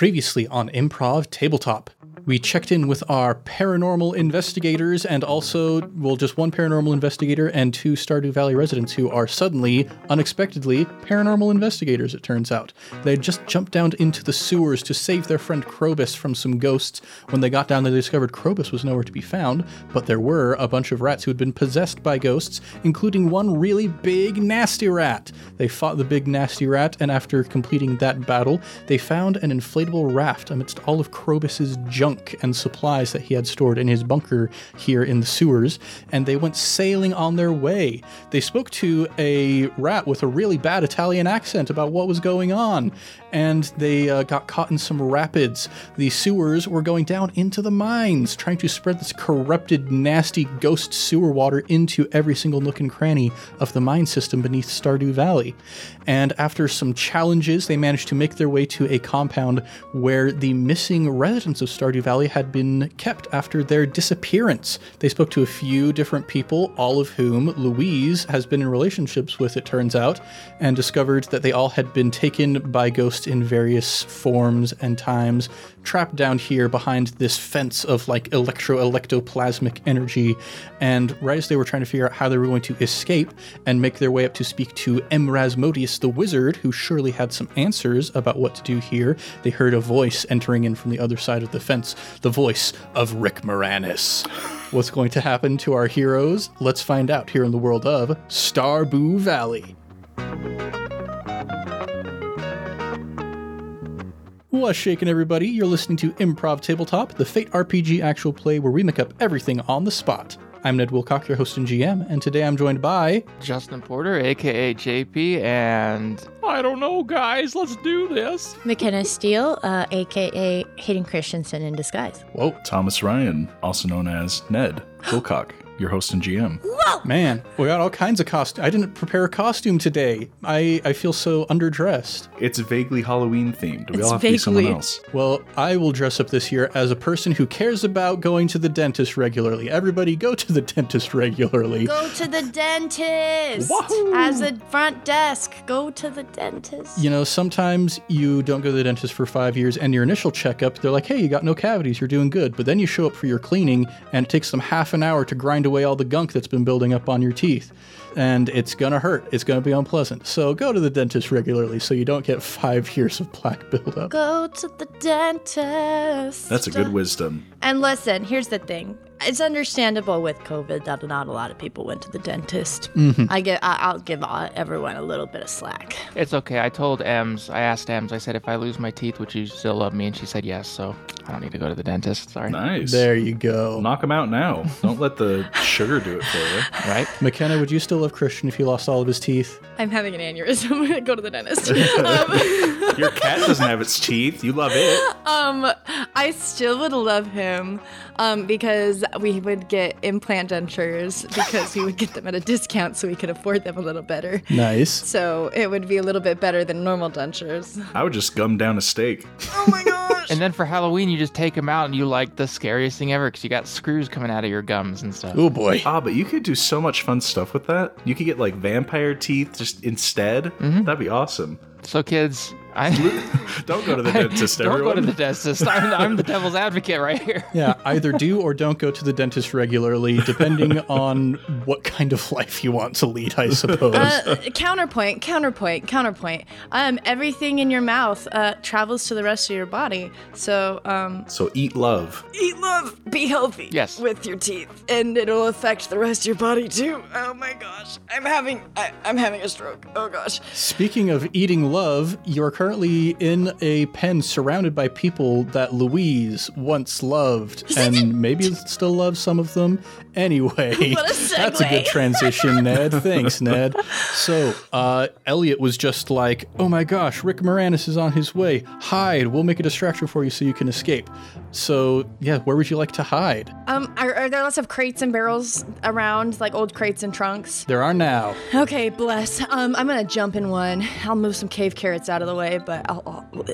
Previously on Improv Tabletop, we checked in with our paranormal investigators and also, well, just one paranormal investigator and two Stardew Valley residents who are suddenly, unexpectedly, paranormal investigators, it turns out. They had just jumped down into the sewers to save their friend Krobus from some ghosts. When they got down there, they discovered Krobus was nowhere to be found, but there were a bunch of rats who had been possessed by ghosts, including one really big, nasty rat. They fought the big, nasty rat, and after completing that battle, they found an inflatable raft amidst all of Krobus's junk and supplies that he had stored in his bunker here in the sewers, and they went sailing on their way. They spoke to a rat with a really bad Italian accent about what was going on, and they uh, got caught in some rapids. The sewers were going down into the mines, trying to spread this corrupted, nasty ghost sewer water into every single nook and cranny of the mine system beneath Stardew Valley. And after some challenges, they managed to make their way to a compound where the missing residents of Stardew Valley had been kept after their disappearance. They spoke to a few different people, all of whom Louise has been in relationships with, it turns out, and discovered that they all had been taken by ghosts in various forms and times, trapped down here behind this fence of like electro electoplasmic energy. And right as they were trying to figure out how they were going to escape and make their way up to speak to M. Rasmodius the wizard, who surely had some answers about what to do here, they heard a voice entering in from the other side of the fence the voice of Rick Moranis. What's going to happen to our heroes? Let's find out here in the world of Starboo Valley. What's shaking, everybody? You're listening to Improv Tabletop, the Fate RPG actual play where we make up everything on the spot. I'm Ned Wilcock, your host and GM, and today I'm joined by Justin Porter, aka JP, and I don't know, guys. Let's do this. McKenna Steele, uh, aka Hayden Christensen in disguise. Whoa, Thomas Ryan, also known as Ned Wilcock, your host and GM. man, we got all kinds of costumes. I didn't prepare a costume today. I I feel so underdressed. It's vaguely Halloween themed. We It's all have to be someone vaguely- else. Well, I will dress up this year as a person who cares about going to the dentist regularly. Everybody, go to the dentist regularly. Go to the dentist. As a front desk, go to the dentist. You know, sometimes you don't go to the dentist for five years, and your initial checkup, they're like, hey, you got no cavities, you're doing good. But then you show up for your cleaning, and it takes them half an hour to grind away all the gunk that's been building up on your teeth. And it's gonna hurt, it's gonna be unpleasant. So go to the dentist regularly so you don't get five years of plaque buildup. Go to the dentist. That's a good wisdom. And listen, here's the thing. It's understandable with COVID that not a lot of people went to the dentist. I get, I, I'll give uh, everyone a little bit of slack. It's okay. I told Ems, I asked Ems, I said, if I lose my teeth, would you still love me? And she said yes, so I don't need to go to the dentist. Sorry. Nice. There you go. Knock them out now. Don't let the sugar do it for you. Right? McKenna, would you still love Christian if he lost all of his teeth? I'm having an aneurysm. go to the dentist. Your cat doesn't have its teeth. You love it. Um, I still would love him, um, because we would get implant dentures because we would get them at a discount, so we could afford them a little better. Nice. So it would be a little bit better than normal dentures. I would just gum down a steak. Oh my gosh! And then for Halloween, you just take them out and you like the scariest thing ever because you got screws coming out of your gums and stuff. Oh boy. Ah, but you could do so much fun stuff with that. You could get like vampire teeth just instead. That'd be awesome. So, kids, I Don't go to the dentist, don't everyone. go to the dentist. I'm, I'm the devil's advocate right here. Yeah, either do or don't go to the dentist regularly, depending on what kind of life you want to lead, I suppose. Uh, counterpoint, counterpoint, counterpoint. Um, everything in your mouth uh, travels to the rest of your body. So, um, so eat love. eat love, be healthy. Yes. With your teeth, and it'll affect the rest of your body too. Oh my gosh, I'm having, I, I'm having a stroke. Oh gosh. Speaking of eating love, you're currently in a pen surrounded by people that Louise once loved and maybe still loves some of them. Anyway, a that's a good transition, Ned. Thanks, Ned. So, uh, Elliot was just like, oh my gosh, Rick Moranis is on his way. Hide. We'll make a distraction for you so you can escape. So, yeah, where would you like to hide? Um, are, are there lots of crates and barrels around, like old crates and trunks? There are now. Okay, bless. Um, I'm gonna jump in one. I'll move some cave carrots out of the way. way, but I'll. I'll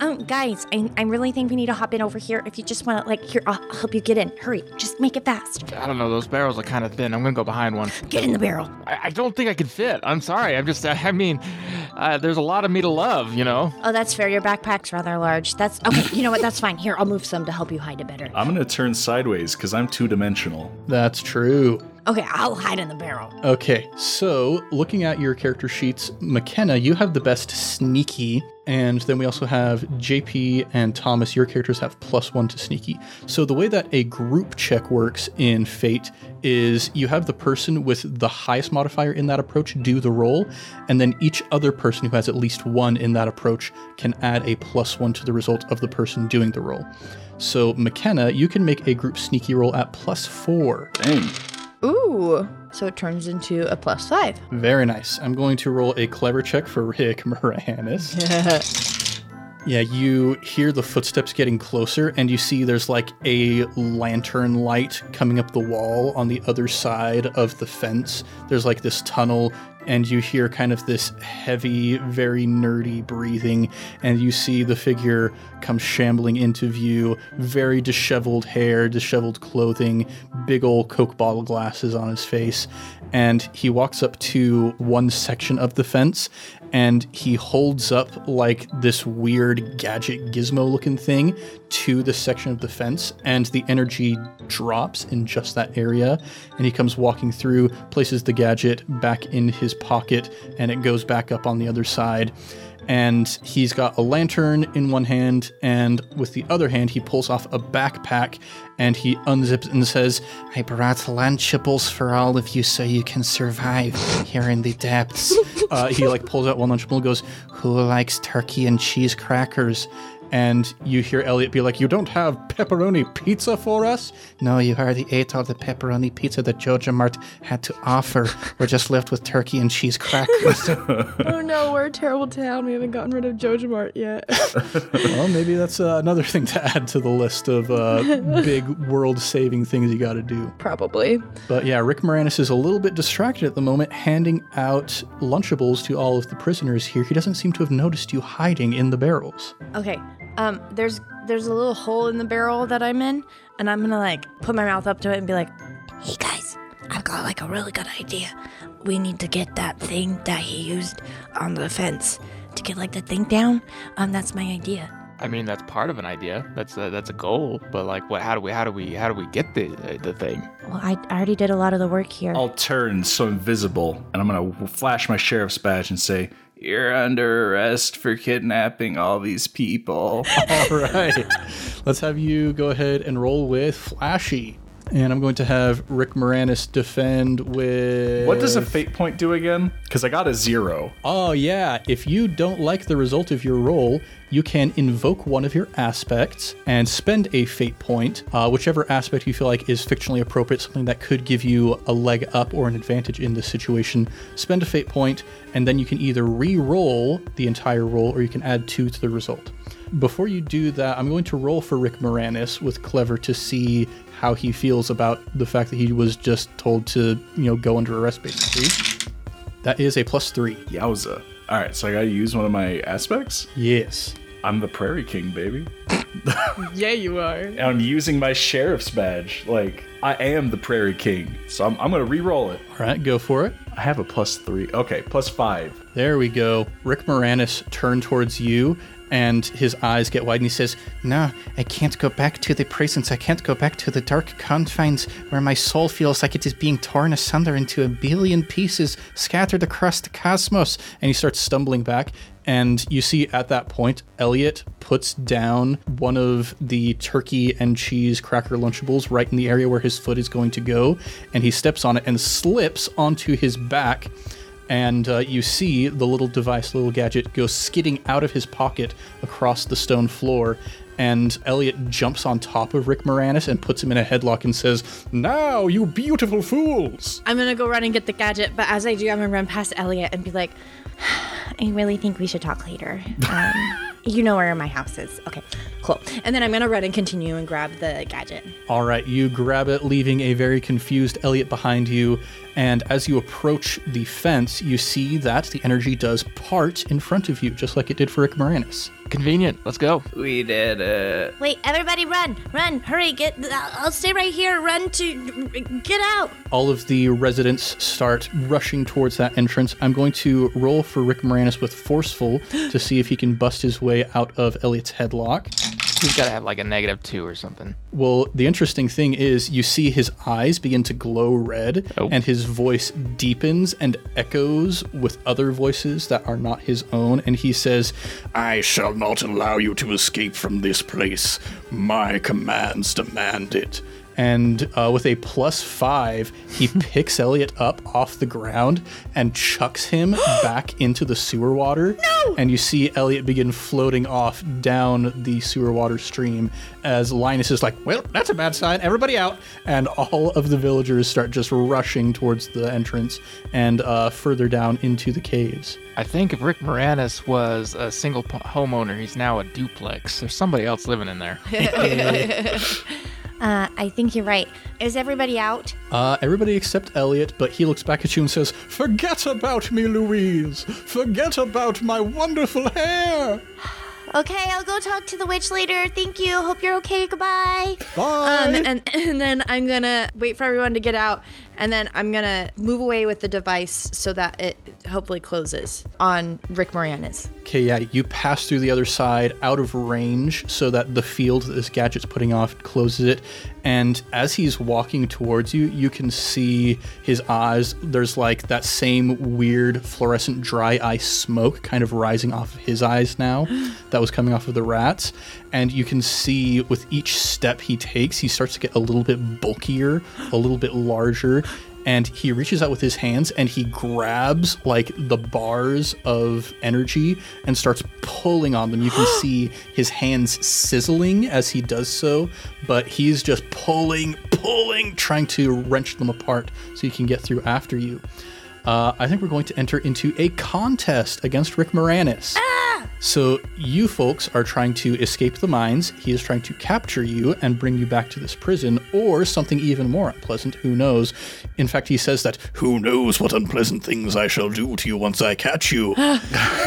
Um, guys, I, I really think we need to hop in over here. If you just want to, like, here, I'll help you get in. Hurry, just make it fast. I don't know. Those barrels are kind of thin. I'm gonna go behind one. Get in the barrel. I, I don't think I can fit. I'm sorry. I'm just. I mean, uh, there's a lot of me to love. You know. Oh, that's fair. Your backpack's rather large. That's okay. You know what? That's fine. Here, I'll move some to help you hide it better. I'm gonna turn sideways because I'm two dimensional. That's true. Okay, I'll hide in the barrel. Okay, so looking at your character sheets, McKenna, you have the best sneaky, and then we also have JP and Thomas. Your characters have plus one to sneaky. So the way that a group check works in Fate is you have the person with the highest modifier in that approach do the roll, and then each other person who has at least one in that approach can add a plus one to the result of the person doing the roll. So McKenna, you can make a group sneaky roll at plus four. Dang. Ooh. So it turns into a plus five. Very nice. I'm going to roll a clever check for Rick Moranis. yeah, you hear the footsteps getting closer, and you see there's like a lantern light coming up the wall on the other side of the fence. There's like this tunnel, and you hear kind of this heavy, very nerdy breathing, and you see the figure come shambling into view. Very disheveled hair, disheveled clothing, big old Coke bottle glasses on his face. And he walks up to one section of the fence and he holds up like this weird gadget gizmo looking thing to the section of the fence and the energy drops in just that area and he comes walking through places the gadget back in his pocket and it goes back up on the other side and he's got a lantern in one hand and with the other hand he pulls off a backpack and he unzips and says i brought lunchables for all of you so you can survive here in the depths. Uh, he like pulls out one lunchable and goes who likes turkey and cheese crackers and you hear Elliot be like, You don't have pepperoni pizza for us? No, you already ate all the pepperoni pizza that JojaMart had to offer. We're just left with turkey and cheese crackers. Oh no, we're a terrible town. We haven't gotten rid of JojaMart yet. well, maybe that's uh, another thing to add to the list of uh, big world saving things you got to do. Probably. But yeah, Rick Moranis is a little bit distracted at the moment, handing out Lunchables to all of the prisoners here. He doesn't seem to have noticed you hiding in the barrels. Okay. Um, there's there's a little hole in the barrel that I'm in, and I'm gonna like put my mouth up to it and be like, Hey guys, I've got like a really good idea. We need to get that thing that he used on the fence to get like the thing down. Um, that's my idea. I mean, that's part of an idea. That's a, that's a goal. But like, what? How do we? How do we? How do we get the the thing? Well, I I already did a lot of the work here. I'll turn so invisible, and I'm gonna flash my sheriff's badge and say, "You're under arrest for kidnapping all these people." All right. Let's have you go ahead and roll with Flashy. And I'm going to have Rick Moranis defend with. what does a fate point do again? Because I got a zero. Oh, yeah. If you don't like the result of your roll, you can invoke one of your aspects and spend a fate point, uh, whichever aspect you feel like is fictionally appropriate, something that could give you a leg up or an advantage in this situation. Spend a fate point, and then you can either re roll the entire roll or you can add two to the result. Before you do that, I'm going to roll for Rick Moranis with Clever to see how he feels about the fact that he was just told to, you know, go under arrest, basically. That is a plus three. Yowza. All right, so I gotta use one of my aspects. Yes. I'm the Prairie King, baby. yeah, you are. And I'm using my sheriff's badge. Like, I am the Prairie King. So I'm, I'm gonna re-roll it. All right, go for it. I have a plus three. Okay, plus five. There we go. Rick Moranis turned towards you, and his eyes get wide, and he says, No, I can't go back to the prisons. I can't go back to the dark confines where my soul feels like it is being torn asunder into a billion pieces scattered across the cosmos. And he starts stumbling back. And you see at that point, Elliot puts down one of the turkey and cheese cracker Lunchables right in the area where his foot is going to go. And he steps on it and slips onto his back and uh, you see the little device, little gadget, go skidding out of his pocket across the stone floor. And Elliot jumps on top of Rick Moranis and puts him in a headlock and says, Now, you beautiful fools! I'm gonna go run and get the gadget, but as I do, I'm gonna run past Elliot and be like, I really think we should talk later. Um, You know where my house is. Okay, cool. And then I'm gonna run and continue and grab the gadget. All right, you grab it, leaving a very confused Elliot behind you. And as you approach the fence, you see that the energy does part in front of you, just like it did for Rick Moranis. Convenient. Let's go. We did it. Wait, everybody run, run, hurry, get, I'll I'll stay right here, run to, get out. All of the residents start rushing towards that entrance. I'm going to roll for Rick Moranis with Forceful to see if he can bust his way out of Elliot's headlock. He's got to have like a negative two or something. Well, the interesting thing is you see his eyes begin to glow red Oh. and his voice deepens and echoes with other voices that are not his own and he says, I shall not allow you to escape from this place. My commands demand it. And uh, with a plus five, he picks Elliot up off the ground and chucks him back into the sewer water. No! And you see Elliot begin floating off down the sewer water stream as Linus is like, Well, that's a bad sign. Everybody out. And all of the villagers start just rushing towards the entrance and uh, further down into the caves. I think if Rick Moranis was a single p- homeowner, he's now a duplex. There's somebody else living in there. Uh, I think you're right. Is everybody out? Uh, everybody except Elliot, but he looks back at you and says, Forget about me, Louise. Forget about my wonderful hair. Okay, I'll go talk to the witch later. Thank you. Hope you're okay. Goodbye. Bye. Um, and, and then I'm gonna wait for everyone to get out, and then I'm gonna move away with the device so that it hopefully closes on Rick Moranis. Okay, yeah, you pass through the other side out of range so that the field that this gadget's putting off closes it. And as he's walking towards you, you can see his eyes. There's like that same weird fluorescent dry ice smoke kind of rising off of his eyes now that was coming off of the rats. And you can see with each step he takes, he starts to get a little bit bulkier, a little bit larger and he reaches out with his hands and he grabs like the bars of energy and starts pulling on them. You can see his hands sizzling as he does so, but he's just pulling, pulling, trying to wrench them apart so he can get through after you. Uh, I think we're going to enter into a contest against Rick Moranis. So you folks are trying to escape the mines. He is trying to capture you and bring you back to this prison, or something even more unpleasant. Who knows? In fact, he says that. Who knows what unpleasant things I shall do to you once I catch you?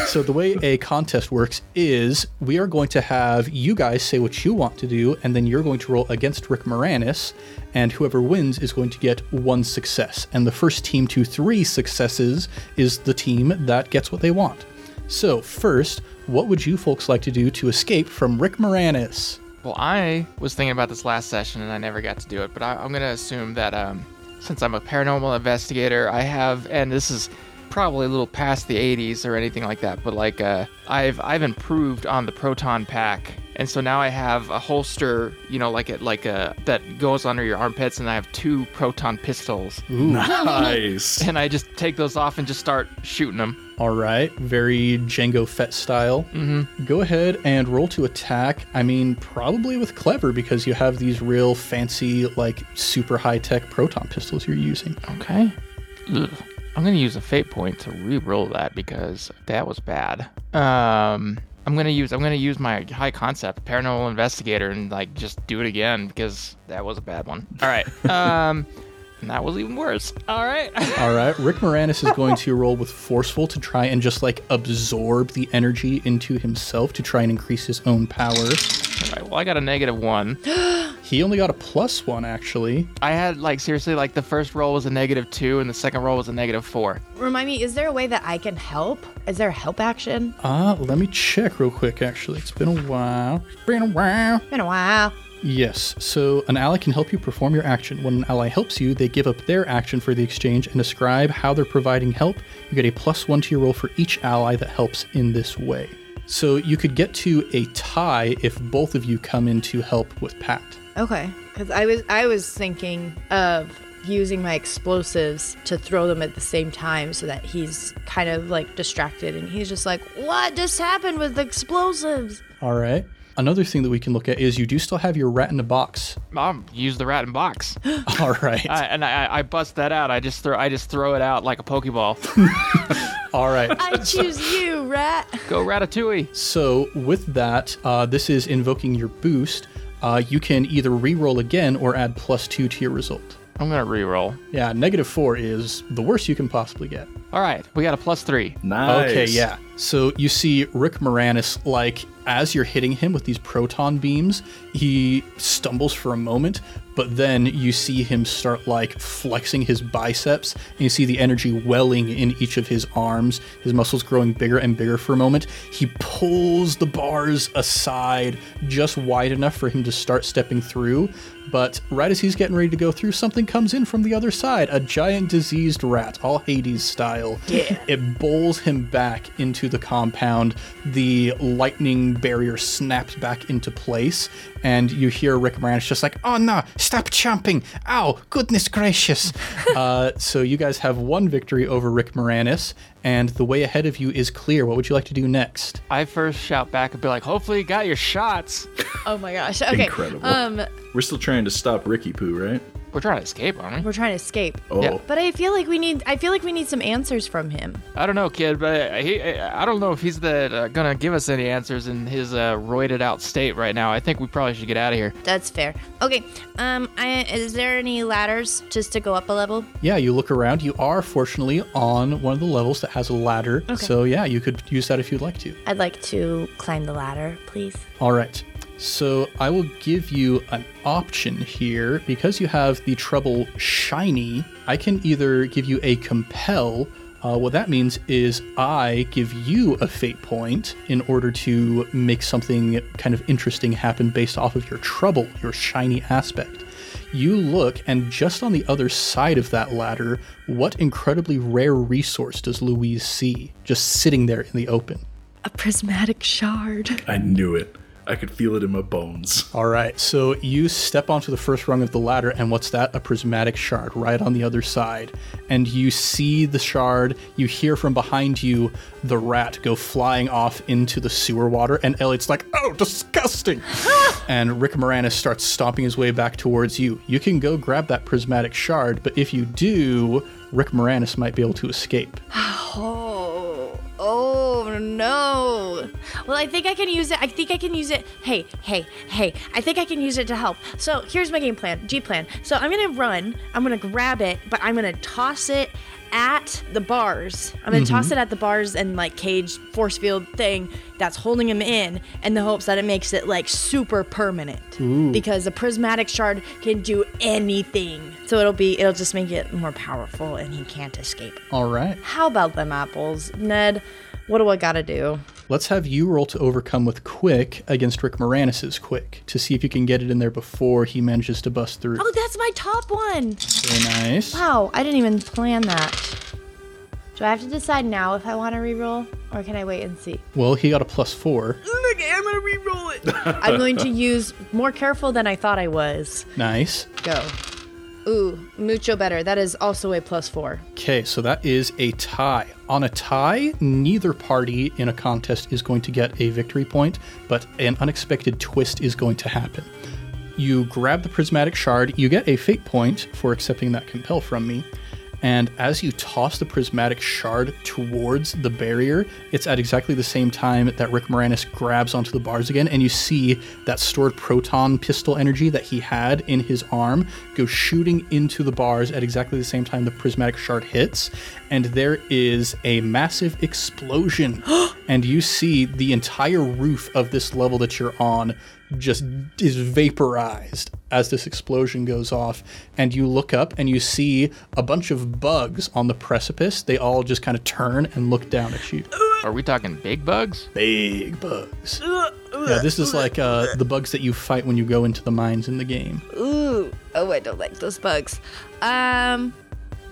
So the way a contest works is we are going to have you guys say what you want to do, and then you're going to roll against Rick Moranis, and whoever wins is going to get one success. And the first team to three successes is the team that gets what they want. So first, what would you folks like to do to escape from Rick Moranis? Well, I was thinking about this last session and I never got to do it, but I, I'm going to assume that um, since I'm a paranormal investigator, I have, and this is probably a little past the 80s or anything like that, but like uh, I've I've improved on the proton pack, and so now I have a holster, you know, like it like a that goes under your armpits, and I have two proton pistols, Nice. and I just take those off and just start shooting them. All right, very Jango Fett style. Mm-hmm. Go ahead and roll to attack. I mean, probably with clever because you have these real fancy, like super high tech proton pistols you're using. Okay. Ugh. I'm gonna use a fate point to re-roll that because that was bad. Um, I'm gonna use I'm gonna use my high concept paranormal investigator and like just do it again because that was a bad one. All right. Um, and that was even worse. All right. All right, Rick Moranis is going to roll with forceful to try and just like absorb the energy into himself to try and increase his own power. All right. Well, I got a negative one. He only got a plus one actually. I had like seriously like the first roll was a negative two and the second roll was a negative four. Remind me, is there a way that I can help? Is there a help action? Uh, let me check real quick actually. It's been a while. It's been a while. Been a while. Yes, so an ally can help you perform your action. When an ally helps you, they give up their action for the exchange and describe how they're providing help. You get a plus one to your roll for each ally that helps in this way. So you could get to a tie if both of you come in to help with Pat. Okay, because I was I was thinking of using my explosives to throw them at the same time so that he's kind of like distracted and he's just like, "What just happened with the explosives?" All right. Another thing that we can look at is you do still have your rat in a box. Mom, use the rat in box. All right. I, and I, I bust that out. I just throw I just throw it out like a pokeball. All right. I choose you, rat. Go Ratatouille. So with that, uh, this is invoking your boost. Uh, you can either re-roll again or add plus two to your result. I'm gonna re-roll. Yeah, negative four is the worst you can possibly get. All right, we got a plus three. Nice. Okay, yeah. So you see Rick Moranis, like, as you're hitting him with these proton beams, he stumbles for a moment, but then you see him start, like, flexing his biceps, and you see the energy welling in each of his arms, his muscles growing bigger and bigger for a moment. He pulls the bars aside just wide enough for him to start stepping through, but right as he's getting ready to go through, something comes in from the other side a giant diseased rat, all Hades style. Yeah. It bowls him back into the compound. The lightning barrier snaps back into place, and you hear Rick Moranis just like, oh no, stop chomping. Ow, goodness gracious. uh, so you guys have one victory over Rick Moranis, and the way ahead of you is clear. What would you like to do next? I first shout back and be like, "Hopefully, you got your shots." Oh my gosh. Okay. Incredible. Um, We're still trying to stop Ricky Poo, right? We're trying to escape, aren't we? we're trying to escape. Oh, Yeah. But I feel like we need. I feel like we need some answers from him. I don't know, kid, but he, I don't know if he's the uh, gonna give us any answers in his uh, roided out state right now. I think we probably should get out of here. That's fair. Okay. Um. I, is there any ladders just to go up a level? Yeah, you look around. You are fortunately on one of the levels that has a ladder. Okay. So yeah, you could use that if you'd like to. I'd like to climb the ladder, please. All right. So I will give you an option here because you have the trouble shiny. I can either give you a compel. Uh, what that means is I give you a fate point in order to make something kind of interesting happen based off of your trouble, your shiny aspect. You look, and just on the other side of that ladder, what incredibly rare resource does Louise see just sitting there in the open? A prismatic shard. I knew it. I could feel it in my bones. All right, so you step onto the first rung of the ladder, and what's that? A prismatic shard right on the other side. And you see the shard, you hear from behind you the rat go flying off into the sewer water, and Elliot's like, oh, disgusting! and Rick Moranis starts stomping his way back towards you. You can go grab that prismatic shard, but if you do, Rick Moranis might be able to escape. Oh. No. Well, I think I can use it. I think I can use it. Hey, hey, hey. I think I can use it to help. So here's my game plan, G plan. So I'm gonna run. I'm gonna grab it, but I'm gonna toss it at the bars. I'm gonna toss mm-hmm. it at the bars and like cage force field thing that's holding him in, in the hopes that it makes it like super permanent. Because a prismatic shard can do anything. So it'll be it'll just make it more powerful and he can't escape. All right. How about them apples? Ned, what do I gotta do? Let's have you roll to overcome with quick against Rick Moranis's quick to see if you can get it in there before he manages to bust through. Oh, that's my top one! Very nice. Wow, I didn't even plan that. Do I have to decide now if I want to reroll, or can I wait and see? Well, he got a plus four. Okay, I'm gonna reroll it. I'm going to use more careful than I thought I was. Nice. Go. Ooh, mucho better. That is also a plus four. Okay, so that is a tie. On a tie, neither party in a contest is going to get a victory point, but an unexpected twist is going to happen. You grab the prismatic shard, you get a fate point for accepting that compel from me. And as you toss the prismatic shard towards the barrier, it's at exactly the same time that Rick Moranis grabs onto the bars again, and you see that stored proton pistol energy that he had in his arm go shooting into the bars at exactly the same time the prismatic shard hits. And there is a massive explosion, and you see the entire roof of this level that you're on just is vaporized as this explosion goes off and you look up and you see a bunch of bugs on the precipice they all just kind of turn and look down at you Are we talking big bugs? big bugs yeah this is like uh, the bugs that you fight when you go into the mines in the game Ooh. Oh, I don't like those bugs. Um,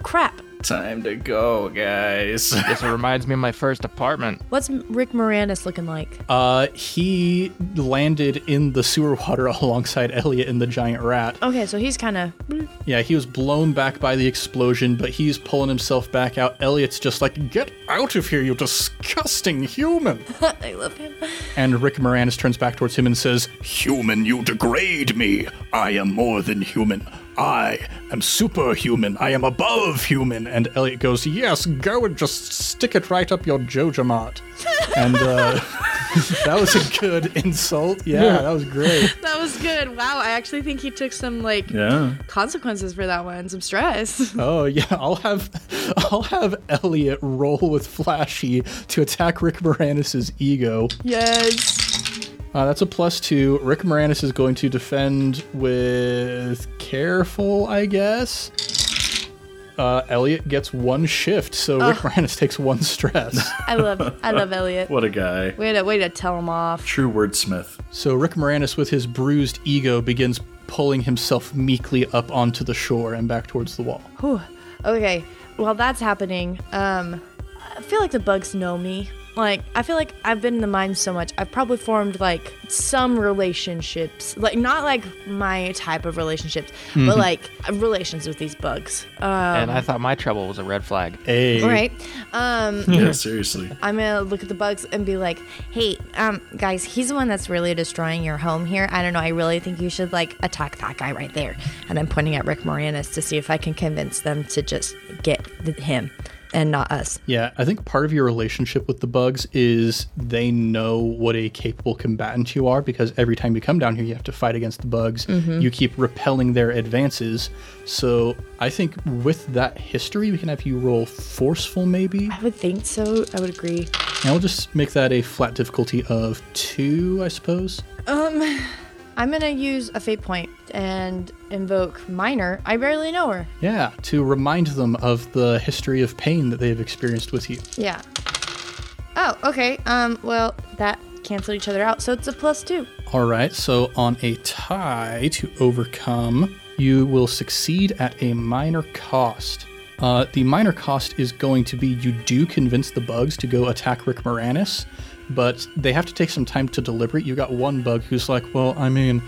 crap. Time to go, guys. This reminds me of my first apartment. What's Rick Moranis looking like? Uh, he landed in the sewer water alongside Elliot and the giant rat. Okay, so he's kind of. Yeah, he was blown back by the explosion, but he's pulling himself back out. Elliot's just like, get Out of here, you disgusting human! I love him. and Rick Moranis turns back towards him and says, Human, you degrade me. I am more than human. I am superhuman. I am above human. and Elliot goes, yes, go and just stick it right up your JojaMart. and uh, that was a good insult. Yeah, that was great. That was good. Wow, I actually think he took some like yeah. consequences for that one, some stress. Oh yeah, I'll have I'll have Elliot roll with Flashy to attack Rick Moranis' ego. yes. Uh, that's a plus two. Rick Moranis is going to defend with careful, I guess. Uh, Elliot gets one shift, so Rick Moranis takes one stress. I love I love Elliot. What a guy. Way to way to tell him off. True wordsmith. so Rick Moranis, with his bruised ego, begins pulling himself meekly up onto the shore and back towards the wall. Whew. Okay, while that's happening, um, I feel like the bugs know me. Like, I feel like I've been in the mines so much, I've probably formed like some relationships. Like, not like my type of relationships, but like relations with these bugs. Um, and I thought my trouble was a red flag. Hey, right. Um, Yeah, seriously. I'm gonna look at the bugs and be like, "Hey, um, guys, he's the one that's really destroying your home here. I don't know. I really think you should like attack that guy right there." And I'm pointing at Rick Moranis to see if I can convince them to just get th- him and not us. Yeah, I think part of your relationship with the bugs is they know what a capable combatant you are because every time you come down here, you have to fight against the bugs. Mm-hmm. You keep repelling their advances. So I think with that history, we can have you roll forceful, maybe. I would think so. I would agree. And we'll just make that a flat difficulty of two, I suppose. Um, I'm gonna use a fate point and invoke Miner. I barely know her. Yeah, to remind them of the history of pain that they've experienced with you. Yeah. Oh, okay. Um, well, that cancel each other out, so it's a plus two. All right, so on a tie to overcome, you will succeed at a minor cost. Uh, the minor cost is going to be you do convince the bugs to go attack Rick Moranis, but they have to take some time to deliberate. You got one bug who's like, well, I mean,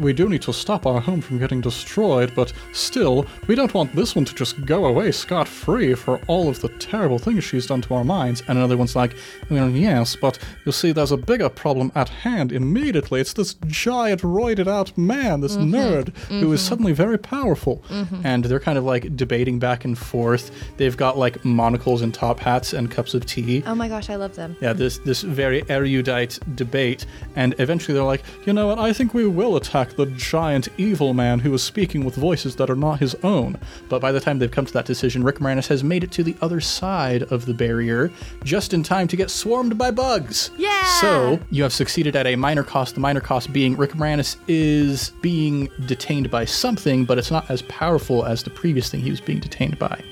we do need to stop our home from getting destroyed, but still, we don't want this one to just go away scot free for all of the terrible things she's done to our minds. And another one's like, well, yes, but you see, there's a bigger problem at hand immediately. It's this giant, roided out man, this mm-hmm. nerd, who is mm-hmm. suddenly very powerful. Mm-hmm. And they're kind of like debating back and forth. They've got like monocles and top hats and cups of tea. Oh my gosh, I love them. Yeah, this this very erudite debate, and eventually they're like, you know what? I think we will attack the giant evil man who is speaking with voices that are not his own. But by the time they've come to that decision, Rick Moranis has made it to the other side of the barrier, just in time to get swarmed by bugs. Yeah! So you have succeeded at a minor cost. The minor cost being Rick Moranis is being detained by something, but it's not as powerful as the previous thing he was being detained by.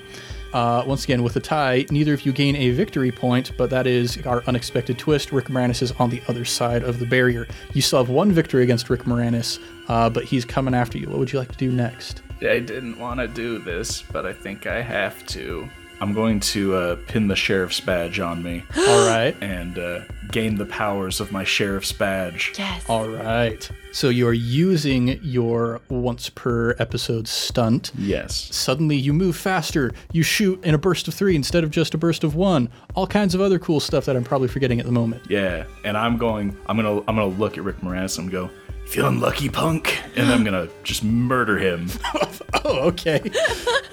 Uh, once again, with a tie, neither of you gain a victory point, but that is our unexpected twist. Rick Moranis is on the other side of the barrier. You still have one victory against Rick Moranis, uh, but he's coming after you. What would you like to do next? I didn't want to do this, but I think I have to. I'm going to uh, pin the sheriff's badge on me All right. and uh, gain the powers of my sheriff's badge. Yes. All right. So you are using your once per episode stunt. Yes. Suddenly you move faster. You shoot in a burst of three instead of just a burst of one. All kinds of other cool stuff that I'm probably forgetting at the moment. Yeah, and I'm going. I'm gonna. I'm gonna look at Rick Moranis and go, "Feeling lucky, punk?" And I'm gonna just murder him. Oh, okay.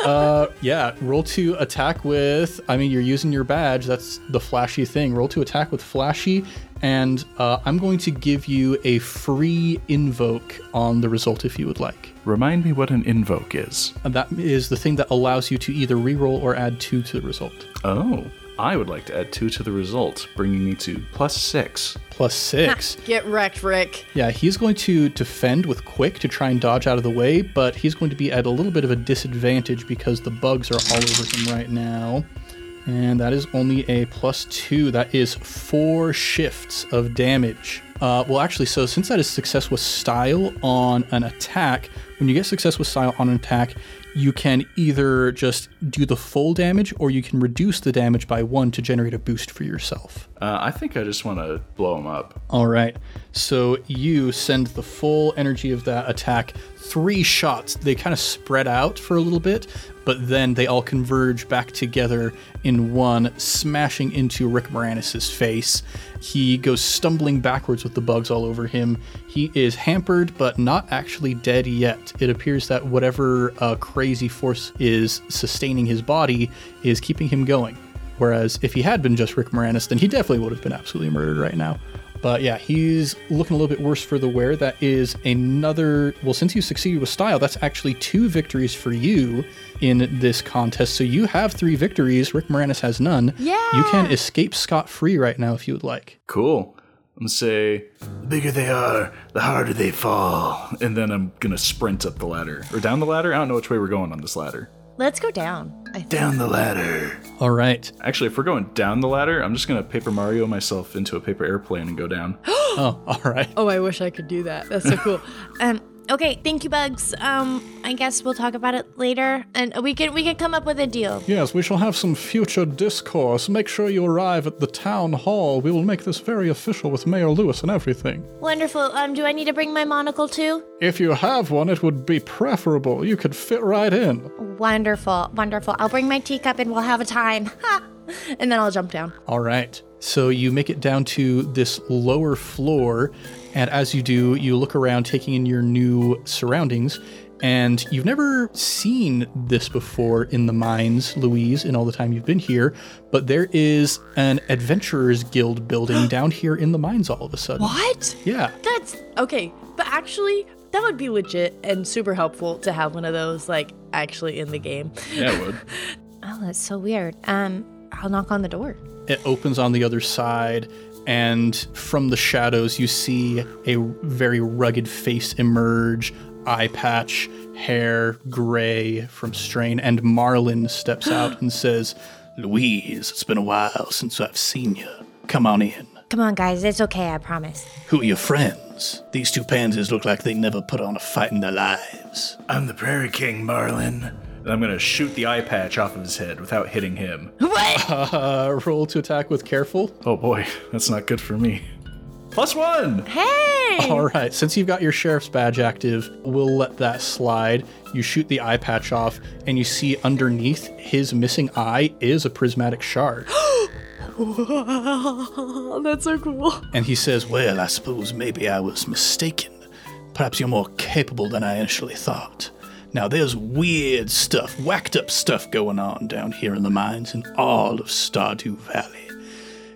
uh, yeah, roll to attack with. I mean, you're using your badge. That's the flashy thing. Roll to attack with flashy, and uh, I'm going to give you a free invoke on the result if you would like. Remind me what an invoke is. And that is the thing that allows you to either reroll or add two to the result. Oh, I would like to add two to the result, bringing me to plus six. Plus six. Get wrecked, Rick. Yeah, he's going to defend with quick to try and dodge out of the way, but he's going to be at a little bit of a disadvantage because the bugs are all over him right now. And that is only a plus two. That is four shifts of damage. Uh, well, actually, so since that is success with style on an attack, when you get success with style on an attack, you can either just do the full damage or you can reduce the damage by one to generate a boost for yourself. Uh, I think I just want to blow him up. All right. So you send the full energy of that attack, three shots. They kind of spread out for a little bit, but then they all converge back together in one, smashing into Rick Moranis' face. He goes stumbling backwards with the bugs all over him. He is hampered, but not actually dead yet. It appears that whatever uh, crazy force is sustaining his body is keeping him going. Whereas if he had been just Rick Moranis, then he definitely would have been absolutely murdered right now. But yeah, he's looking a little bit worse for the wear. That is another. Well, since you succeeded with style, that's actually two victories for you in this contest. So you have three victories. Rick Moranis has none. Yeah. You can escape scot free right now if you would like. Cool. I'm gonna say, the bigger they are, the harder they fall. And then I'm gonna sprint up the ladder. Or down the ladder? I don't know which way we're going on this ladder. Let's go down. I think. Down the ladder. All right. Actually, if we're going down the ladder, I'm just gonna Paper Mario myself into a paper airplane and go down. Oh, all right. Oh, I wish I could do that. That's so cool. Um. Okay. Thank you, Bugs. Um. I guess we'll talk about it later, and we can we can come up with a deal. Yes, we shall have some future discourse. Make sure you arrive at the town hall. We will make this very official with Mayor Lewis and everything. Wonderful. Um. Do I need to bring my monocle too? If you have one, it would be preferable. You could fit right in. Wonderful. Wonderful. I'll bring my teacup and we'll have a time. Ha! And then I'll jump down. All right. So you make it down to this lower floor, and as you do, you look around, taking in your new surroundings. And you've never seen this before in the mines, Louise, in all the time you've been here. But there is an Adventurers Guild building down here in the mines all of a sudden. what? Yeah. That's okay. But actually, that would be legit and super helpful to have one of those like actually in the game. Yeah, it would. Oh, that's so weird. Um. I'll knock on the door. It opens on the other side, and from the shadows, you see a very rugged face emerge, eye patch, hair gray from strain, and Marlon steps out and says, Louise, it's been a while since I've seen you. Come on in. Come on, guys. It's okay. I promise. Who are your friends? These two pansies look like they never put on a fight in their lives. I'm the Prairie King, Marlon. And I'm gonna shoot the eye patch off of his head without hitting him. uh, roll to attack with careful. Oh boy, that's not good for me. Plus one! Hey. All right, since you've got your sheriff's badge active, we'll let that slide. You shoot the eye patch off, and you see underneath his missing eye is a prismatic shard. That's so cool. and he says, Well, I suppose maybe I was mistaken. Perhaps you're more capable than I initially thought. Now, there's weird stuff, whacked up stuff going on down here in the mines in all of Stardew Valley.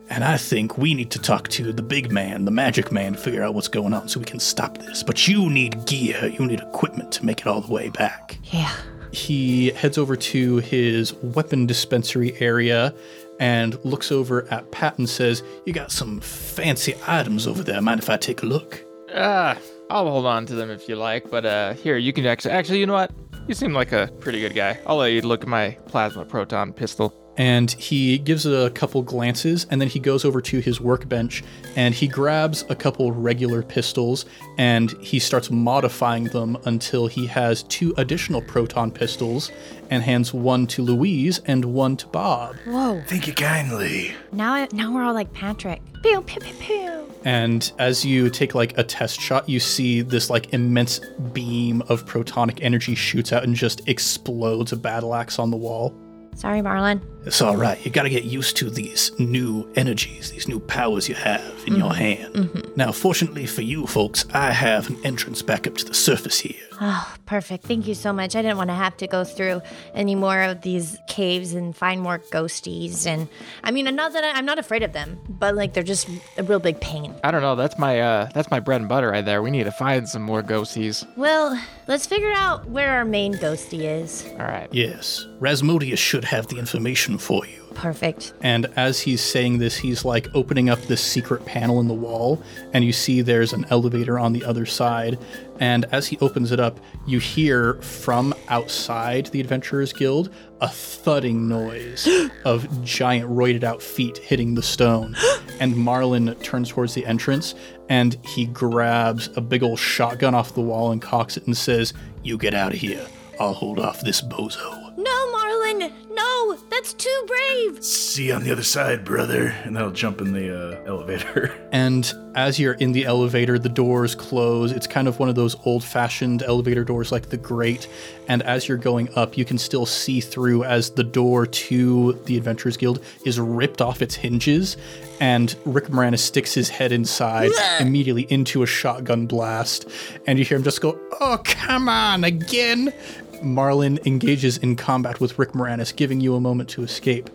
And I think we need to talk to the big man, the magic man, to figure out what's going on so we can stop this. But you need gear, you need equipment to make it all the way back. Yeah. he heads over to his weapon dispensary area and looks over at Pat and says, You got some fancy items over there. Mind if I take a look? Ah, I'll hold on to them if you like, but uh, here you can actually. Actually, you know what? You seem like a pretty good guy. I'll let you look at my plasma proton pistol. and he gives it a couple glances and then he goes over to his workbench and he grabs a couple regular pistols and he starts modifying them until he has two additional proton pistols and hands one to Louise and one to Bob. Whoa. Thank you kindly. Now, I, now we're all like Patrick. Pew pew pew pew. And as you take like a test shot, you see this like immense beam of protonic energy shoots out and just explodes a battle axe on the wall. Sorry, Marlon. It's all right. You got to get used to these new energies, these new powers you have in your hand. Now, fortunately for you folks, I have an entrance back up to the surface here. Oh, perfect. Thank you so much. I didn't want to have to go through any more of these caves and find more ghosties. And I mean, not that I, I'm not afraid of them, but like they're just a real big pain. I don't know. That's my uh, that's my bread and butter right there. We need to find some more ghosties. Well, let's figure out where our main ghostie is. All right. Yes, Rasmodius should have the information for you. Perfect. And as he's saying this, he's like opening up this secret panel in the wall, and you see there's an elevator on the other side. And as he opens it up, you hear from outside the Adventurers Guild a thudding noise of giant roided out feet hitting the stone. And Marlon turns towards the entrance and he grabs a big old shotgun off the wall and cocks it and says, You get out of here. I'll hold off this bozo. No, Marlon! No! That's too brave! See you on the other side, brother. And then I'll jump in the uh, elevator. And as you're in the elevator, the doors close. It's kind of one of those old fashioned elevator doors like the Great. And as you're going up, you can still see through as the door to the Adventurers Guild is ripped off its hinges. And Rick Moranis sticks his head inside immediately into a shotgun blast. And you hear him just go, Oh, come on, again. Marlon engages in combat with Rick Moranis, giving you a moment to escape.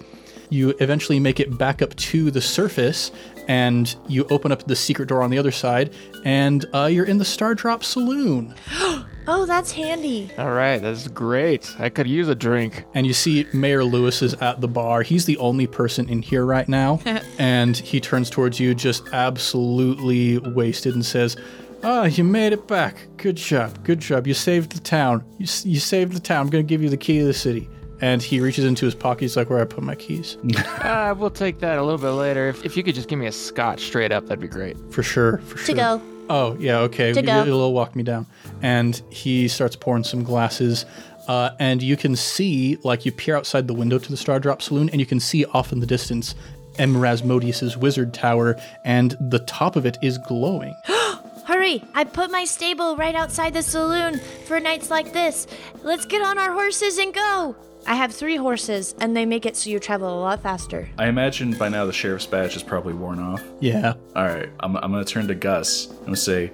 You eventually make it back up to the surface, and you open up the secret door on the other side, and uh, you're in the Stardrop Saloon. Oh, that's handy. All right, that's great. I could use a drink. And you see Mayor Lewis is at the bar. He's the only person in here right now. and he turns towards you, just absolutely wasted, and says, Ah, you made it back. Good job. Good job. You saved the town. You, you saved the town. I'm going to give you the key to the city. And he reaches into his pocket. He's like, Where I put my keys? Uh, we'll take that a little bit later. If, if you could just give me a scotch straight up, that'd be great. For sure. For sure. To go. Oh, yeah, okay. To go. It'll walk me down. And he starts pouring some glasses. Uh, and you can see, like, you peer outside the window to the Stardrop Saloon, and you can see off in the distance M. Rasmodius's wizard tower, and the top of it is glowing. Hurry! I put my stable right outside the saloon for nights like this. Let's get on our horses and go! I have three horses, and they make it so you travel a lot faster. I imagine by now the sheriff's badge is probably worn off. Yeah. All right, I'm, I'm gonna turn to Gus. I'm gonna say,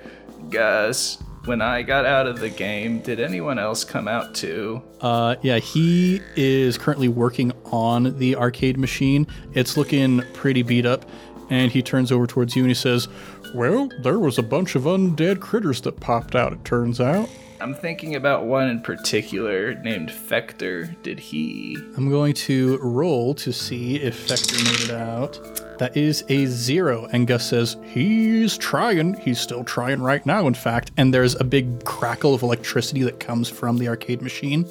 Gus, when I got out of the game, did anyone else come out too? Uh, yeah, he is currently working on the arcade machine. It's looking pretty beat up. And he turns over towards you and he says, Well, there was a bunch of undead critters that popped out, it turns out. I'm thinking about one in particular named Fector. Did he? I'm going to roll to see if Fector made it out. That is a zero. And Gus says, He's trying. He's still trying right now, in fact. And there's a big crackle of electricity that comes from the arcade machine.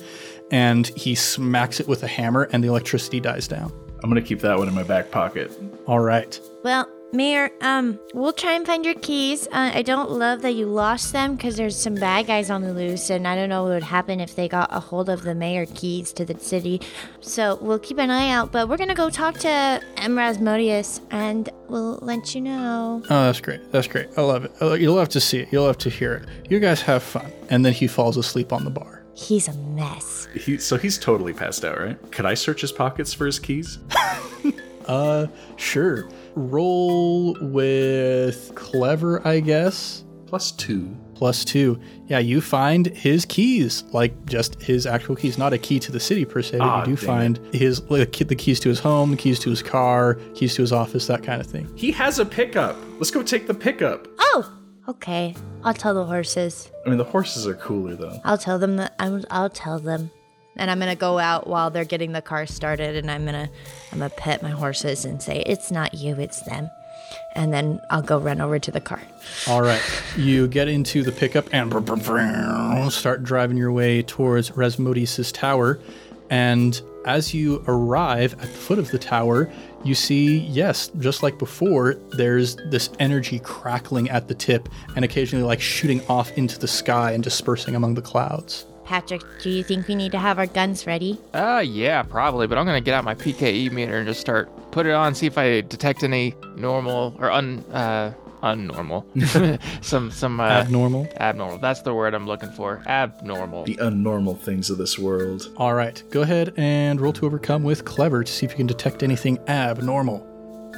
And he smacks it with a hammer, and the electricity dies down. I'm gonna keep that one in my back pocket. All right. Well, Mayor, um, we'll try and find your keys. Uh, I don't love that you lost them because there's some bad guys on the loose, and I don't know what would happen if they got a hold of the mayor keys to the city. So we'll keep an eye out, but we're gonna go talk to M. Rasmodius, and we'll let you know. Oh, that's great. That's great. I love it. Uh, You'll have to see it. You'll have to hear it. You guys have fun. And then he falls asleep on the bar. He's a mess. He, so he's totally passed out, right? Could I search his pockets for his keys? Uh, sure. Roll with clever, I guess. Plus two. Plus two. Yeah, you find his keys, like just his actual keys, not a key to the city per se. but Ah, you do dang find his like, the keys to his home, the keys to his car, keys to his office, that kind of thing. He has a pickup. Let's go take the pickup. Oh, okay. I'll tell the horses. I mean, the horses are cooler though. I'll tell them that. I'm, I'll tell them. And I'm gonna go out while they're getting the car started, and I'm gonna I'm gonna pet my horses and say It's not you, it's them. And then I'll go run over to the car. All right. You get into the pickup and start driving your way towards Rasmodius' tower. And as you arrive at the foot of the tower, you see, yes, just like before, there's this energy crackling at the tip and occasionally like shooting off into the sky and dispersing among the clouds. Patrick, do you think we need to have our guns ready? Uh, yeah, probably. But I'm gonna get out my PKE meter and just start put it on, see if I detect any normal or un uh unnormal, some some uh, Abnormal. abnormal. That's the word I'm looking for. Abnormal. The unnormal things of this world. All right. Go ahead and roll to overcome with clever to see if you can detect anything abnormal.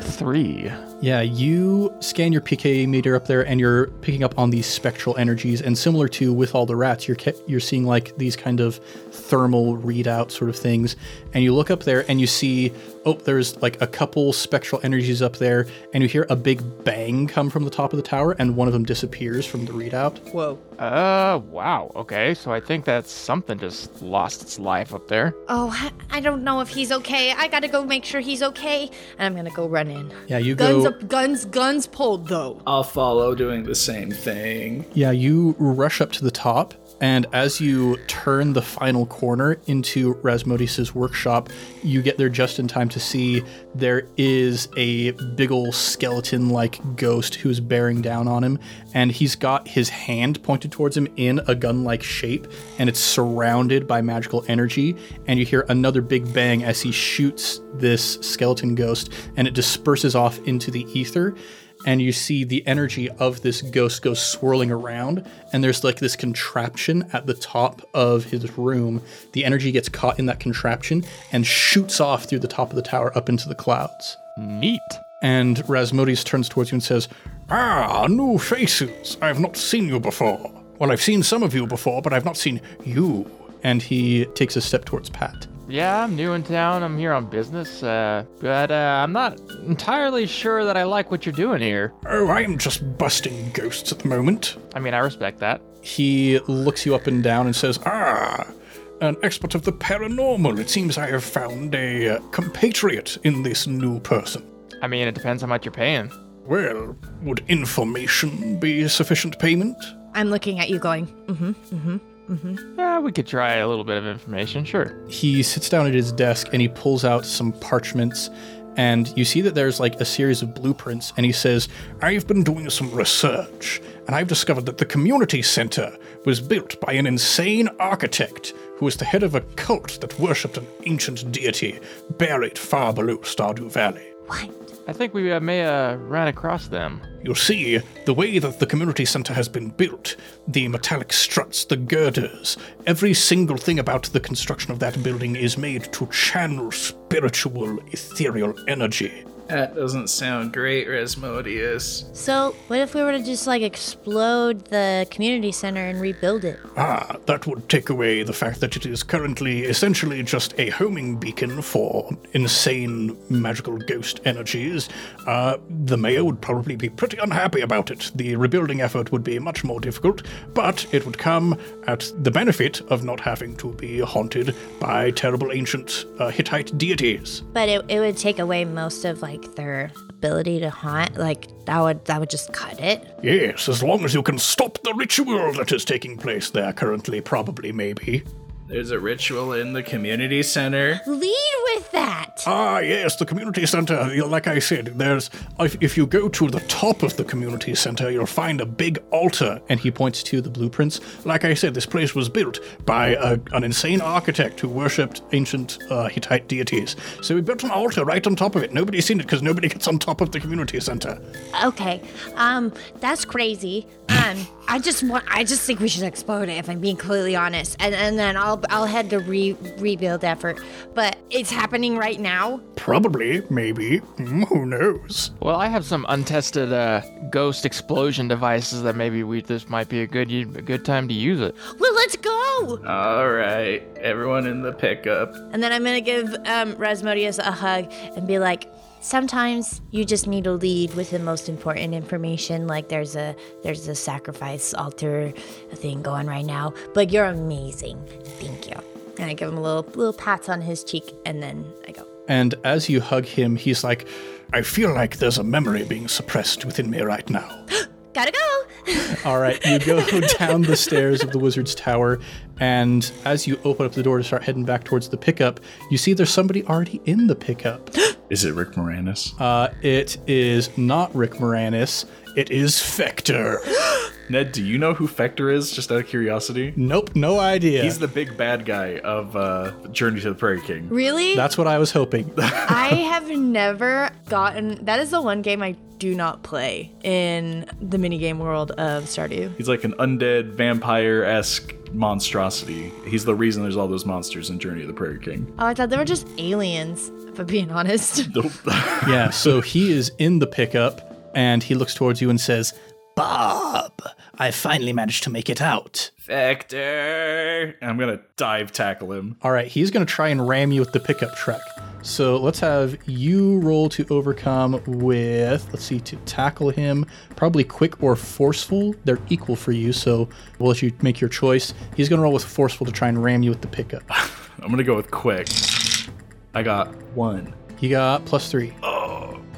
Three. Yeah, you scan your PKE meter up there, and you're picking up on these spectral energies. And similar to with all the rats, you're you're seeing like these kind of thermal readout sort of things. And you look up there, and you see, oh, there's like a couple spectral energies up there, and you hear a big bang come from the top of the tower, and one of them disappears from the readout. Whoa. Uh, wow. Okay, so I think that something just lost its life up there. Oh, I- I don't know if he's okay. I gotta go make sure he's okay. And I'm gonna go run in. Yeah, you Guns go. up, guns, guns pulled though. I'll follow doing the same thing. Yeah, you rush up to the top And as you turn the final corner into Rasmodius's workshop, you get there just in time to see there is a big ol' skeleton like ghost who's bearing down on him. And he's got his hand pointed towards him in a gun like shape, and it's surrounded by magical energy. And you hear another big bang as he shoots this skeleton ghost, and it disperses off into the ether and you see the energy of this ghost go swirling around and there's like this contraption at the top of his room. The energy gets caught in that contraption and shoots off through the top of the tower up into the clouds. Neat. and Rasmodius turns towards you and says ah new faces. I've not seen you before. Well i've seen some of you before but i've not seen you. And he takes a step towards pat Yeah, I'm new in town. I'm here on business, uh, but uh, I'm not entirely sure that I like what you're doing here. Oh, I'm just busting ghosts at the moment. I mean, I respect that. he looks you up and down and says Ah, an expert of the paranormal. It seems I have found a uh, compatriot in this new person. I mean, it depends how much you're paying. Well, would information be sufficient payment? I'm looking at you going, mm-hmm. Yeah, we could try a little bit of information, sure. he sits down at his desk and he pulls out some parchments and you see that there's like a series of blueprints and he says I've been doing some research, and I've discovered that the community center was built by an insane architect who was the head of a cult that worshipped an ancient deity buried far below Stardew Valley. What? I think we uh, may uh, ran across them. You see, the way that the community center has been built, the metallic struts, the girders, every single thing about the construction of that building is made to channel spiritual, ethereal energy. That doesn't sound great, Rasmodius. So, what if we were to just like explode the community center and rebuild it? Ah, that would take away the fact that it is currently essentially just a homing beacon for insane magical ghost energies. Uh, the mayor would probably be pretty unhappy about it. The rebuilding effort would be much more difficult, but it would come at the benefit of not having to be haunted by terrible ancient uh, Hittite deities. But it, it would take away most of like their ability to haunt. Like that would that would just cut it. Yes, as long as you can stop the ritual that is taking place there currently, probably, maybe. There's a ritual in the community center. Lead with that. Ah, yes, the community center. Like I said, there's. If, if you go to the top of the community center, you'll find a big altar. and he points to the blueprints Like I said, this place was built by a, an insane architect who worshipped ancient uh, Hittite deities. So we built an altar right on top of it. Nobody's seen it because nobody gets on top of the community center. Okay. Um, that's crazy. Um, I just want. I just think we should explode it. If I'm being completely honest, and and then I'll I'll head to re rebuild effort. But it's happening right now. Probably, maybe. Hmm, who knows? Well, I have some untested uh, ghost explosion devices that maybe we this might be a good a good time to use it. Well, let's go. All right, everyone in the pickup. And then I'm gonna give um, Rasmodius a hug and be like, Sometimes you just need to lead with the most important information. Like there's a there's a sacrifice altar thing going right now. But you're amazing. Thank you. and I give him a little little pats on his cheek, and then I go. and as you hug him he's like I feel like there's a memory being suppressed within me right now. Gotta go. All right, you go down the stairs of the wizard's tower, and as you open up the door to start heading back towards the pickup, you see there's somebody already in the pickup. Is it Rick Moranis? Uh, it is not Rick Moranis. It is Fector. Ned, do you know who Fector is? Just out of curiosity. Nope, no idea. He's the big bad guy of uh, Journey to the Prairie King. Really? That's what I was hoping. I have never gotten. That is the one game I do not play in the minigame world of Stardew. He's like an undead vampire esque monstrosity. He's the reason there's all those monsters in Journey to the Prairie King. Oh, I thought they were just aliens. If I'm being honest. Nope. yeah, so he is in the pickup, and he looks towards you and says, Bob, I finally managed to make it out. Fector. And I'm gonna dive tackle him. All right, he's going to try and ram you with the pickup truck. So let's have you roll to overcome with, let's see, to tackle him. Probably quick or forceful. They're equal for you, so we'll let you make your choice. He's going to roll with forceful to try and ram you with the pickup. I'm gonna go with quick. I got one. He got plus three. Oh,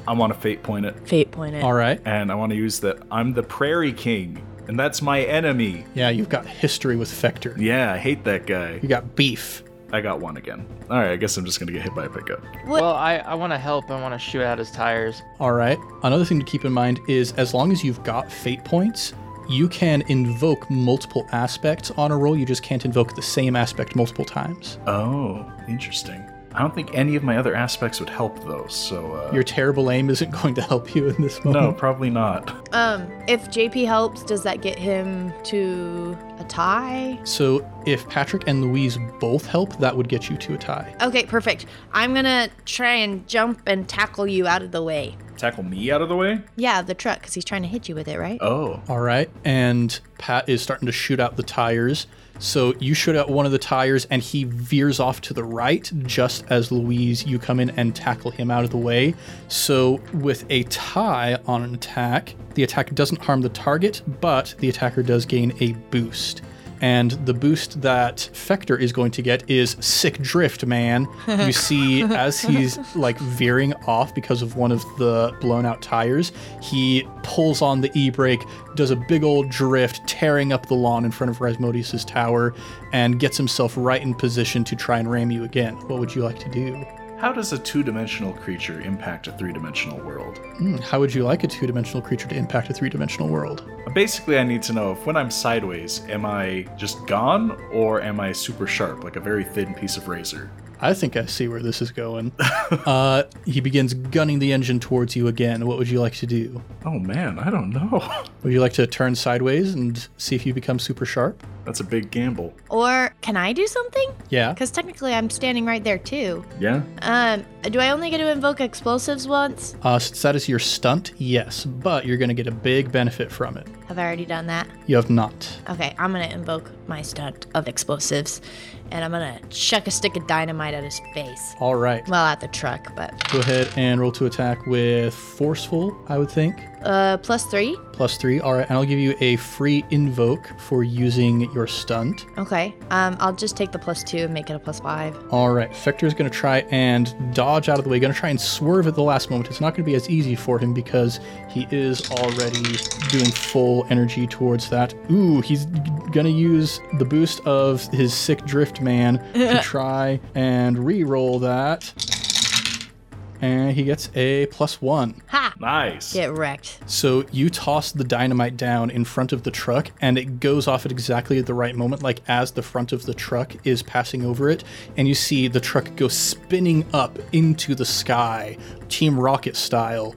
I want to fate point it, Fate point it. All right. and I want to use that. I'm the Prairie King. and that's my enemy. Yeah, you've got history with Fector. Yeah, I hate that guy. You got beef. I got one again. All right, I guess I'm just gonna get hit by a pickup. Well, I, I want to help. I want to shoot out his tires. All right. Another thing to keep in mind is as long as you've got fate points, you can invoke multiple aspects on a roll. You just can't invoke the same aspect multiple times. Oh, interesting. I don't think any of my other aspects would help though. So uh, Your terrible aim isn't going to help you in this moment. no, probably not. Um, if JP helps, does that get him to a tie? So if Patrick and Louise both help, that would get you to a tie. Okay, perfect. I'm gonna try and jump and tackle you out of the way. Tackle me out of the way. Yeah, the truck, because he's trying to hit you with it, right? Oh, All right. And Pat is starting to shoot out the tires. So you shoot out one of the tires and he veers off to the right just as Louise, you come in and tackle him out of the way. So with a tie on an attack, the attack doesn't harm the target, but the attacker does gain a boost. And the boost that Fector is going to get is Sick Drift, man. You see, as he's like veering off because of one of the blown out tires, he pulls on the e brake, does a big old drift, tearing up the lawn in front of Rasmodius' tower, and gets himself right in position to try and ram you again. What would you like to do? How does a two-dimensional creature impact a three-dimensional world? Hmm, how would you like a two dimensional creature to impact a three dimensional world? Basically, I need to know if when I'm sideways, am I just gone or am I super sharp, like a very thin piece of razor? I think I see where this is going. uh, he begins gunning the engine towards you again. What would you like to do? Oh man, I don't know. Would you like to turn sideways and see if you become super sharp? That's a big gamble. Or can I do something? Yeah. Because technically I'm standing right there too. Yeah? Um, do I only get to invoke explosives once? Uh, since that is your stunt, yes, but you're going to get a big benefit from it. Have I already done that? You have not. Okay, I'm gonna invoke my stunt of explosives, and I'm gonna chuck a stick of dynamite at his face. All right. Well, at the truck, but Go ahead and roll to attack with forceful, I would think. Uh, plus three. Plus three. All right. And I'll give you a free invoke for using your stunt. Okay. Um, I'll just take the plus two and make it a plus five. All right. Fector's going to try and dodge out of the way. Going to try and swerve at the last moment. It's not going to be as easy for him because he is already doing full energy towards that. Ooh, he's going to use the boost of his sick drift man to try and re-roll that. And he gets a plus one. Ha! Nice. Get wrecked. So you toss the dynamite down in front of the truck, and it goes off at exactly the right moment, like as the front of the truck is passing over it, and you see the truck go spinning up into the sky, Team Rocket style.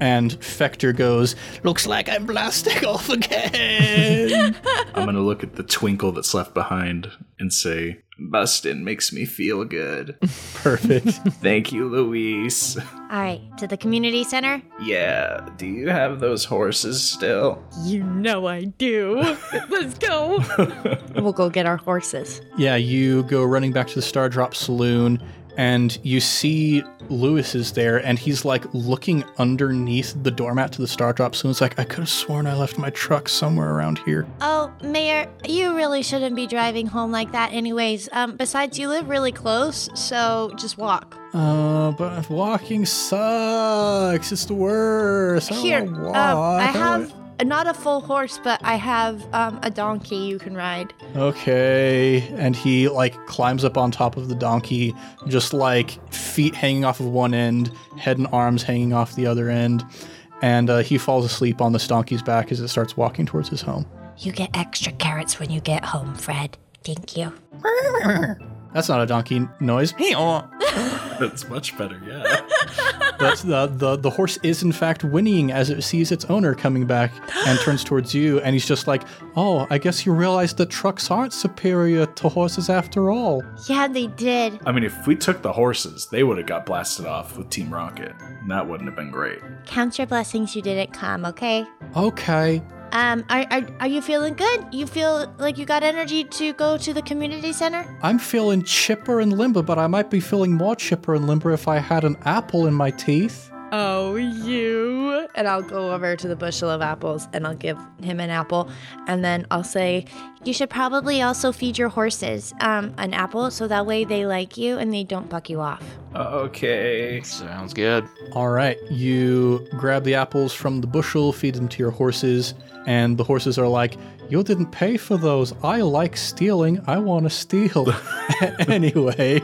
And Fector goes, Looks like I'm blasting off again. I'm gonna look at the twinkle that's left behind and say, Bustin' makes me feel good. Perfect. Thank you, Louise. All right, to the community center. Yeah, do you have those horses still? You know I do. Let's go. we'll go get our horses. Yeah, you go running back to the Stardrop Saloon, and you see Lewis is there, and he's like looking underneath the doormat to the Stardrop Saloon. It's like, I could have sworn I left my truck somewhere around here. Oh, Mayor, you really shouldn't be driving home like that, anyways. Um, besides, you live really close, so just walk. Uh, but walking sucks. It's the worst. I Here, um, walk. I have not a full horse, but I have um, a donkey you can ride. Okay. And he like climbs up on top of the donkey, just like feet hanging off of one end, head and arms hanging off the other end. And uh, he falls asleep on this donkey's back as it starts walking towards his home. You get extra carrots when you get home, Fred. Thank you. That's not a donkey noise. That's much better, yeah. But the, the, the horse is in fact whinnying as it sees its owner coming back and turns towards you. And he's just like, Oh, I guess you realize that trucks aren't superior to horses after all. Yeah, they did. I mean, if we took the horses, they would have got blasted off with Team Rocket. And that wouldn't have been great. Count your blessings you didn't come, okay? Okay. Um, are, are, are you feeling good? You feel like you got energy to go to the community center? I'm feeling chipper and limber, but I might be feeling more chipper and limber if I had an apple in my teeth. Oh, you. And I'll go over to the bushel of apples and I'll give him an apple. And then I'll say, You should probably also feed your horses um, an apple so that way they like you and they don't buck you off. Okay. Sounds good. All right, you grab the apples from the bushel, feed them to your horses, and the horses are like, You didn't pay for those. I like stealing. I want to steal. anyway,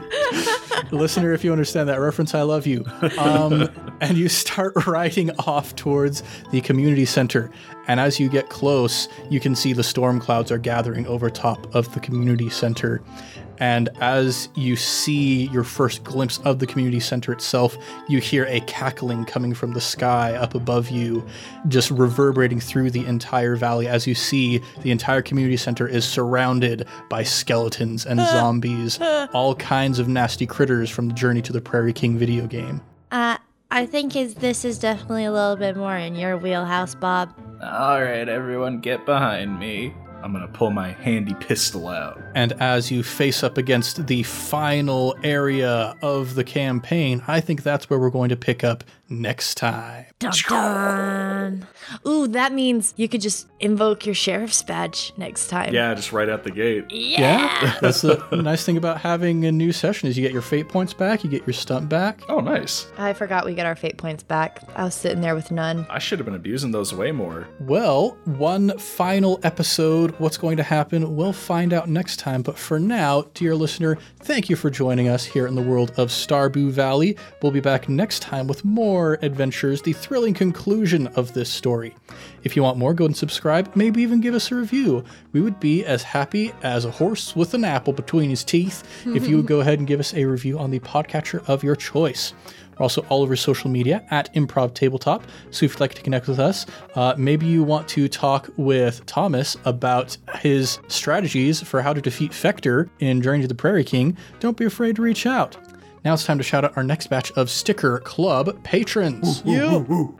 listener, if you understand that reference, I love you. Um, and you start riding off towards the community center. And as you get close, you can see the storm clouds are gathering over top of the community center. And as you see your first glimpse of the community center itself, you hear a cackling coming from the sky up above you, just reverberating through the entire valley as you see the entire community center is surrounded by skeletons and zombies, all kinds of nasty critters from the Journey to the Prairie King video game. Uh, I think is this is definitely a little bit more in your wheelhouse, Bob. All right, everyone, get behind me. I'm gonna pull my handy pistol out. And as you face up against the final area of the campaign, I think that's where we're going to pick up next time. Dun dun. Ooh, that means you could just invoke your sheriff's badge next time. Yeah, just right out the gate. Yeah. That's the nice thing about having a new session is you get your fate points back, you get your stunt back. Oh, nice. I forgot we get our fate points back. I was sitting there with none. I should have been abusing those way more. Well, one final episode. What's going to happen? We'll find out next time. But for now, dear listener, thank you for joining us here in the world of Starboo Valley. We'll be back next time with more adventures, the thrilling conclusion of this story. If you want more, go and subscribe, maybe even give us a review. We would be as happy as a horse with an apple between his teeth if you would go ahead and give us a review on the podcatcher of your choice. We're also all over social media at Improv Tabletop. So if you'd like to connect with us, uh, maybe you want to talk with Thomas about his strategies for how to defeat Fector in Journey to the Prairie King, don't be afraid to reach out. Now it's time to shout out our next batch of Sticker Club patrons.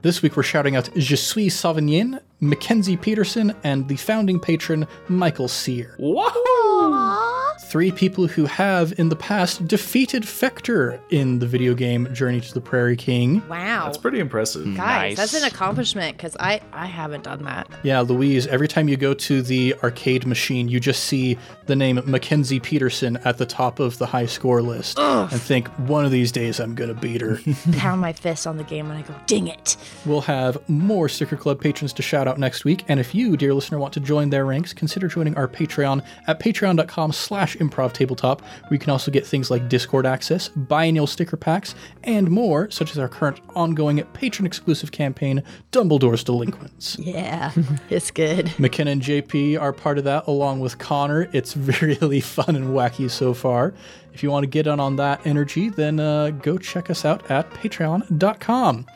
This week we're shouting out Je suis Sauvignon, Mackenzie Peterson, and the founding patron Michael Sear. Three people who have in the past defeated Fector in the video game Journey to the Prairie King. Wow. That's pretty impressive. Guys, that's an accomplishment because I, I haven't done that. Yeah, Louise, every time you go to the arcade machine, you just see the name Mackenzie Peterson at the top of the high score list and think, one of these days I'm going to beat her. Pound my fist on the game when I go, ding it. We'll have more Sticker Club patrons to shout out next week. And if you, dear listener, want to join their ranks, consider joining our Patreon at patreon.com slash improv tabletop, where you can also get things like Discord access, biennial sticker packs, and more, such as our current ongoing patron exclusive campaign, Dumbledore's Delinquents. Yeah, it's good. McKenna and JP are part of that along with Connor. It's really fun and wacky so far. If you want to get in on that energy, then uh, go check us out at patreon.com.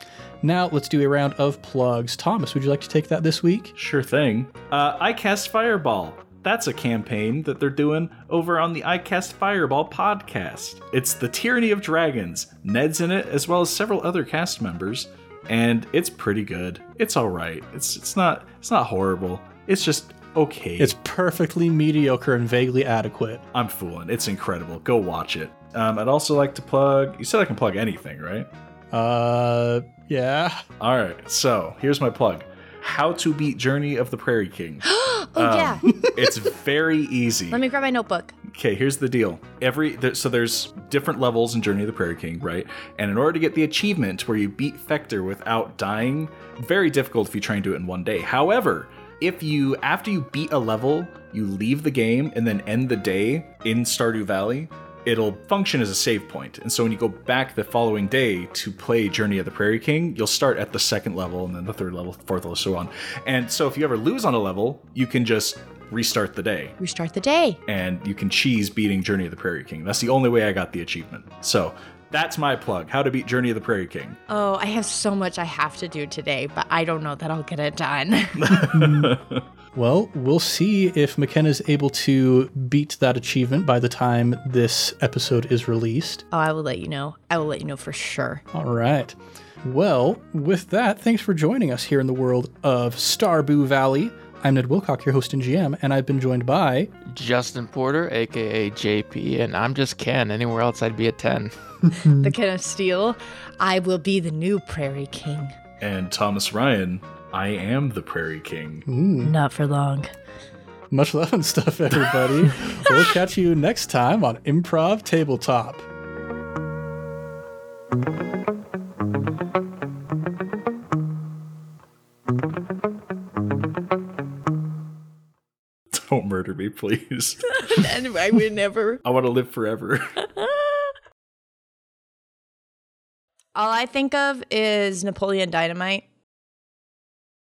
Now let's do a round of plugs. Thomas, would you like to take that this week? Sure thing. Uh, I cast Fireball. That's a campaign that they're doing over on the I Cast Fireball podcast. It's the Tyranny of Dragons. Ned's in it, as well as several other cast members, and it's pretty good. It's all right. It's it's not it's not horrible. It's just okay. It's perfectly mediocre and vaguely adequate. I'm fooling. It's incredible. Go watch it. Um, I'd also like to plug. You said I can plug anything, right? Uh, yeah. All right. So here's my plug. How to beat Journey of the Prairie King. Oh, Um, yeah. it's very easy. Let me grab my notebook. Okay, here's the deal. Every there, so there's different levels in Journey of the Prairie King, right? And in order to get the achievement where you beat Fector without dying, very difficult if you try and do it in one day. However, if you after you beat a level, you leave the game and then end the day in Stardew Valley, it'll function as a save point. And so when you go back the following day to play Journey of the Prairie King, you'll start at the second level and then the third level, fourth level, so on. And so if you ever lose on a level, you can just restart the day Restart the day. and you can cheese beating Journey of the Prairie King. That's the only way I got the achievement. So that's my plug. How to beat Journey of the Prairie King. Oh, I have so much I have to do today, but I don't know that I'll get it done. Well, we'll see if McKenna's able to beat that achievement by the time this episode is released. oh, I will let you know. I will let you know for sure. All right. Well, with that, thanks for joining us here in the world of Starboo Valley. I'm Ned Wilcock, your host and GM, and I've been joined by Justin Porter, aka JP, and I'm just Ken. Anywhere else, I'd be a 10. The Ken of Steel. I will be the new Prairie King. And Thomas Ryan, I am the Prairie King. Hmm. Not for long. Much love and stuff, everybody. we'll catch you next time on Improv Tabletop. Don't murder me, please. and I would never. I want to live forever. All I think of is Napoleon Dynamite.